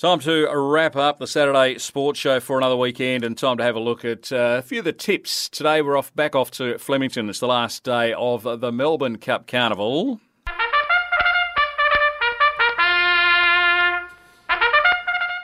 Time to wrap up the Saturday sports show for another weekend and time to have a look at uh, a few of the tips. Today we're off back off to Flemington. It's the last day of the Melbourne Cup Carnival.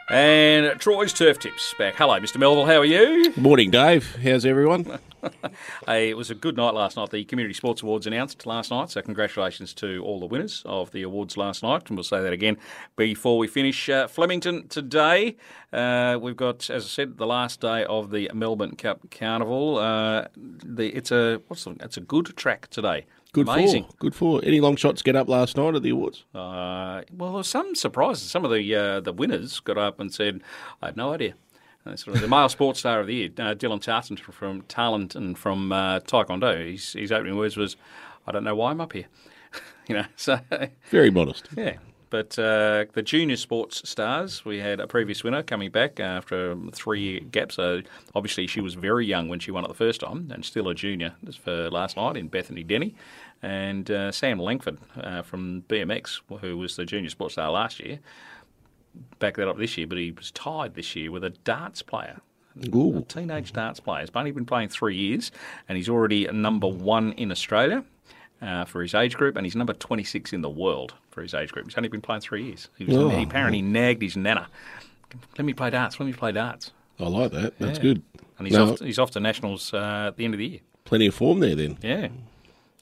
And Troy's Turf Tips back. Hello, Mr. Melville. How are you? Morning, Dave. How's everyone? hey, it was a good night last night. The Community Sports Awards announced last night, so congratulations to all the winners of the awards last night. And we'll say that again before we finish. Uh, Flemington today, uh, we've got, as I said, the last day of the Melbourne Cup Carnival. Uh, the, it's a what's the, it's a good track today. Good Amazing. for. Good for. Any long shots get up last night at the awards? Uh, well, there were some surprises. Some of the uh, the winners got up and said, "I had no idea." Uh, sort of the male sports star of the year, uh, Dylan Tarleton from Tarleton from uh, Taekwondo. His, his opening words was, "I don't know why I'm up here." you know, so Very modest. yeah. But uh, the junior sports stars, we had a previous winner coming back after a three-year gap. So obviously she was very young when she won it the first time, and still a junior for last night in Bethany Denny. And uh, Sam Langford uh, from BMX, who was the junior sports star last year, backed that up this year, but he was tied this year with a darts player. A teenage darts player. He's only been playing three years, and he's already number one in Australia uh, for his age group, and he's number 26 in the world for his age group. He's only been playing three years. He, was, Oh. he apparently nagged his nana. Let me play darts. Let me play darts. I like that. That's Yeah. good. And he's No, off. He's off to nationals uh, at the end of the year. plenty of form there then. Yeah.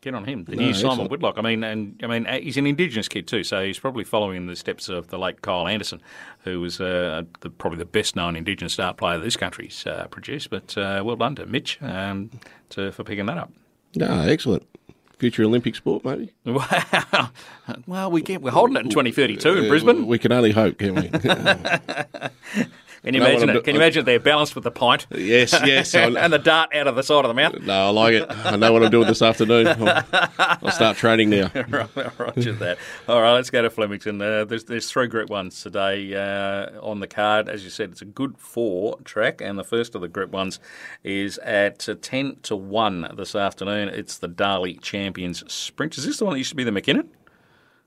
Get on him. The No, new Simon excellent. Whitlock. I mean, and I mean, uh, he's an Indigenous kid too, so he's probably following in the steps of the late Kyle Anderson, who was uh, the, probably the best known Indigenous dart player this country's uh, produced. But uh, well done to Mitch um, to, for picking that up. No, excellent. Future Olympic sport, maybe. Wow. Well, we get, we're holding it in 2032 in Brisbane. We can only hope, can we? Can you imagine I'm it? do- Can you imagine they're balanced with the pint yes, yes. And the dart out of the side of the mouth? no, I like it. I know what I'm doing this afternoon. I'll, I'll start training now. right, roger that. All right, let's go to Flemington. Uh, there's there's three Group Ones today uh, on the card. As you said, it's a good four track, and the first of the Group Ones is at uh, ten to one this afternoon. It's the Darley Champions Sprint. Is this the one that used to be the Mackinnon?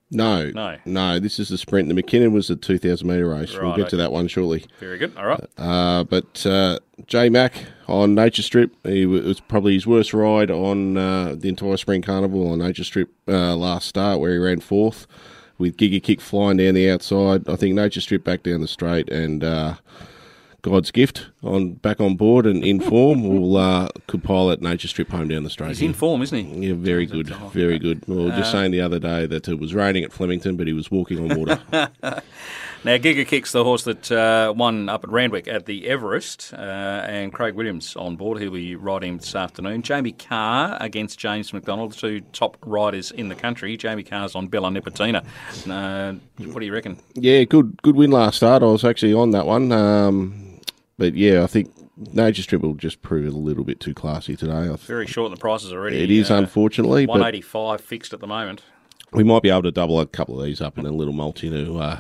No, No. no. This is the sprint. The Mackinnon was the 2,000 metre race. we'll Right, get to that one shortly. Very good. All right. Uh, but uh, J Mac on Nature Strip, he w- it was probably his worst ride on uh, the entire Spring Carnival on Nature Strip uh, last start, where he ran fourth with Giga Kick flying down the outside. I think Nature Strip back down the straight and. Uh, God's gift on back on board and in form we'll uh, could pilot Nature Strip home down the straight. He's in form, isn't he? Yeah, very good, very good. We were just saying the other day that it was raining at Flemington, but he was walking on water. Now, Giga Kick's the horse that uh, won up at Randwick at the Everest, uh, and Craig Williams on board. He'll be riding him this afternoon. Jamie Kah against James McDonald, two top riders in the country. Jamie Kah's on Bella Nipotina. Uh, what do you reckon? Yeah, good good win last start. I was actually on that one. Um, but yeah, I think Nature Strip will just prove it a little bit too classy today. Very short in the prices already. it is Uh, unfortunately, but 185 fixed at the moment. we might be able to double a couple of these up in a little multi to uh,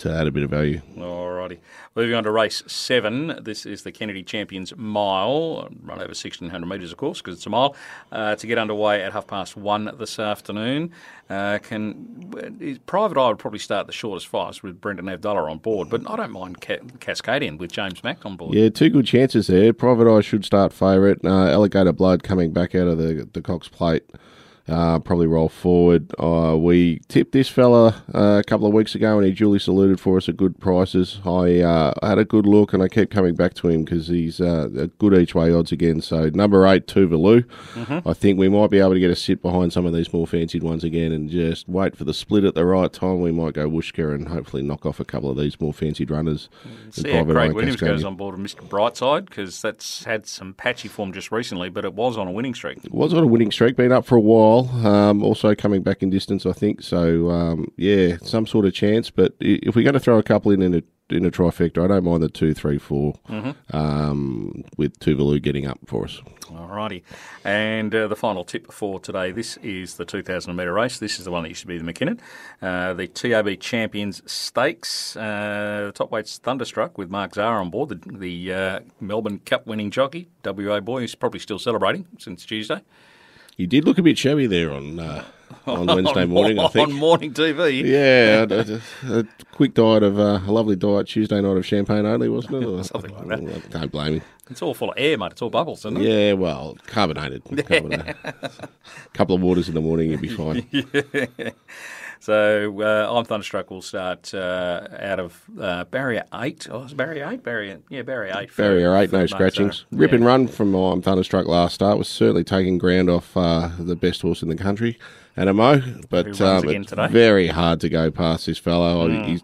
to add a bit of value. Alrighty. Moving on to race seven. This is the Kennedy Champions Mile. Run over 1,600 metres, of course, because it's a mile. Uh, to get underway at half past one this afternoon. Uh, can Private Eye would probably start the shortest fast with Brenton Avdulla on board, but I don't mind ca- Cascadian with James Mack on board. Yeah, two good chances there. Private Eye should start favourite. Uh, Alligator Blood coming back out of the the Cox Plate. Uh, probably roll forward. Uh, we tipped this fella uh, a couple of weeks ago, and he duly saluted for us at good prices. I uh, had a good look, and I kept coming back to him because he's uh, a good each way odds again. So number eight, Tuvalu. I think we might be able to get a sit behind some of these more fancied ones again, and just wait for the split at the right time. We might go Wooshka and hopefully knock off a couple of these more fancied runners. See with how Craig Williams goes on board with Mr. Brightside because that's had some patchy form just recently, but it was on a winning streak. It was on a winning streak, been up for a while. Um, also coming back in distance, I think. So um, yeah, some sort of chance. But if we're going to throw a couple in in a in a trifecta, I don't mind the two, three, four, um, with Tuvalu getting up for us. Alrighty. And uh, the final tip for today this is the 2,000 metre race. This is the one that used to be the Mackinnon. Uh, the TAB Champions Stakes. Uh, top weight's Thunderstruck with Mark Zahra on board, the, the uh, Melbourne Cup winning jockey, WA boy, who's probably still celebrating since Tuesday. He did look a bit shabby there on uh, on Wednesday morning. I think on morning TV. Yeah, a, a, quick diet of uh, a lovely diet Tuesday night of champagne only, wasn't it? Or, Something like that. Don't blame me. It's all full of air, mate. It's all bubbles, isn't it? Yeah, well, carbonated. carbonated. a couple of waters in the morning, you'd be fine. So uh, I'm thunderstruck. We'll start uh, out of uh, barrier eight. Oh, it's barrier eight. Barrier yeah, barrier eight. for- Barrier eight, no scratchings. Mazo. Rip and run from my I'm Thunderstruck last start was certainly taking ground off uh, the best horse in the country, Anamoe. But um, it's today? Mm. very hard to go past this fellow. He's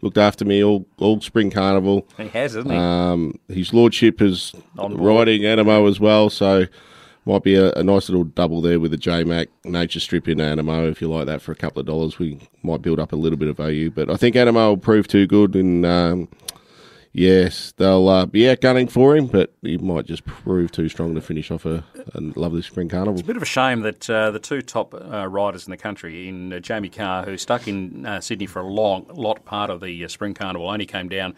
looked after me all, all spring carnival. He has, isn't he? Um, his lordship is riding Anamoe as well, so might be a, a nice little double there with the J Mac nature strip in Anamoe. If you like that for a couple of dollars, we might build up a little bit of value. But I think Anamoe will prove too good, and um, yes, they'll uh, be out gunning for him, but he might just prove too strong to finish off a, a lovely spring carnival. A Bit of a shame that uh, the two top uh, riders in the country, in uh, Jamie Kah, who stuck in uh, Sydney for a long lot part of the uh, Spring Carnival, only came down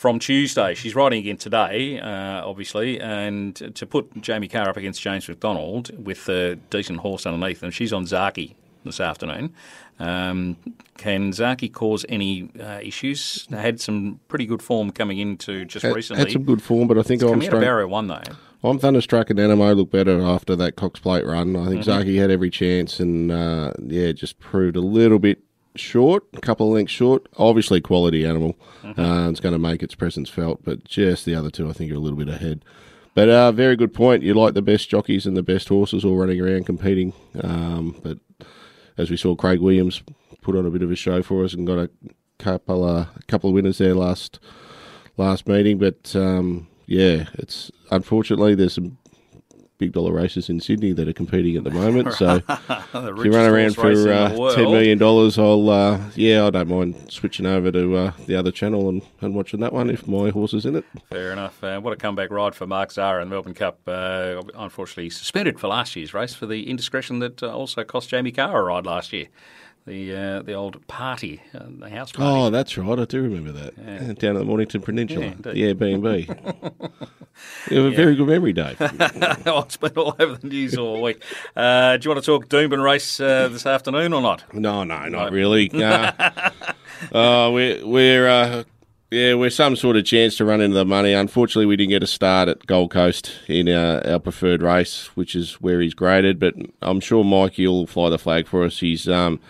from Tuesday. She's riding again today, uh, obviously, and to put Jamie Kah up against James McDonald with a decent horse underneath, and she's on Zaaki this afternoon. Um, can Zaaki cause any uh, issues? They had some pretty good form coming into just Had, recently. had some good form, but I think I'm coming out of barrier one though. I'm thunderstruck and Anamoe looked better after that Cox Plate run. I Mm-hmm. think Zaaki had every chance and uh, yeah, just proved a little bit short, a couple of lengths short. Obviously, quality animal. Mm-hmm. Uh, it's going to make its presence felt, but just the other two, I think, are a little bit ahead. But uh, very good point. You like the best jockeys and the best horses all running around competing. Um, but as we saw, Craig Williams put on a bit of a show for us and got a couple, uh, a couple of winners there last last meeting. But um, yeah, it's unfortunately there's some big dollar races in Sydney that are competing at the moment. So if you run around richest horse race for uh, ten million dollars, I'll uh, yeah, I don't mind switching over to uh, the other channel and, and watching that one if my horse is in it. Fair enough. Uh, what a comeback ride for Mark Zahra in the Melbourne Cup. Uh, unfortunately, suspended for last year's race for the indiscretion that uh, also cost Jamie Kah a ride last year. The uh, the old party, uh, the house party. Oh, that's right. I do remember that Yeah, down at the Mornington Peninsula. Yeah, indeed. Yeah, B and B. You have a very good memory, Dave. oh, it's been all over the news all week. Uh, do you want to talk Doomben race uh, this afternoon or not? No, no, not really. Uh, uh, we're we're uh, yeah, we're some sort of chance to run into the money. Unfortunately, we didn't get a start at Gold Coast in our, our preferred race, which is where he's graded. But I'm sure Mikey will fly the flag for us. He's um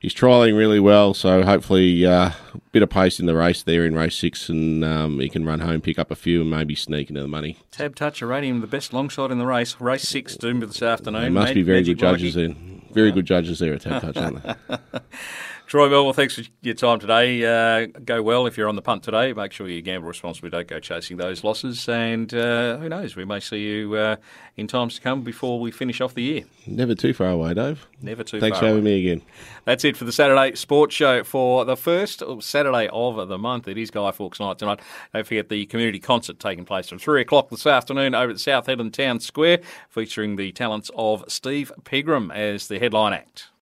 he's trialing really well, so hopefully uh, a bit of pace in the race there in race six, and um, he can run home, pick up a few, and maybe sneak into the money. Tab Toucher rating him the best long shot in the race. Race six, Doomben this afternoon. There must be very good judges there. Very good judges there at Tap Touch, aren't they? Troy Melville, thanks for your time today. Uh, go well if you're on the punt today. Make sure you gamble responsibly. Don't go chasing those losses. And uh, who knows, we may see you uh, in times to come before we finish off the year. Never too far away, Dave. Never too Thanks for having away. me again. That's it for the Saturday Sports Show for the first Saturday of the month. It is Guy Fawkes night tonight. Don't forget the community concert taking place from 3 o'clock this afternoon over at South Hedland Town Square, featuring the talents of Steve Pegram as the headline act.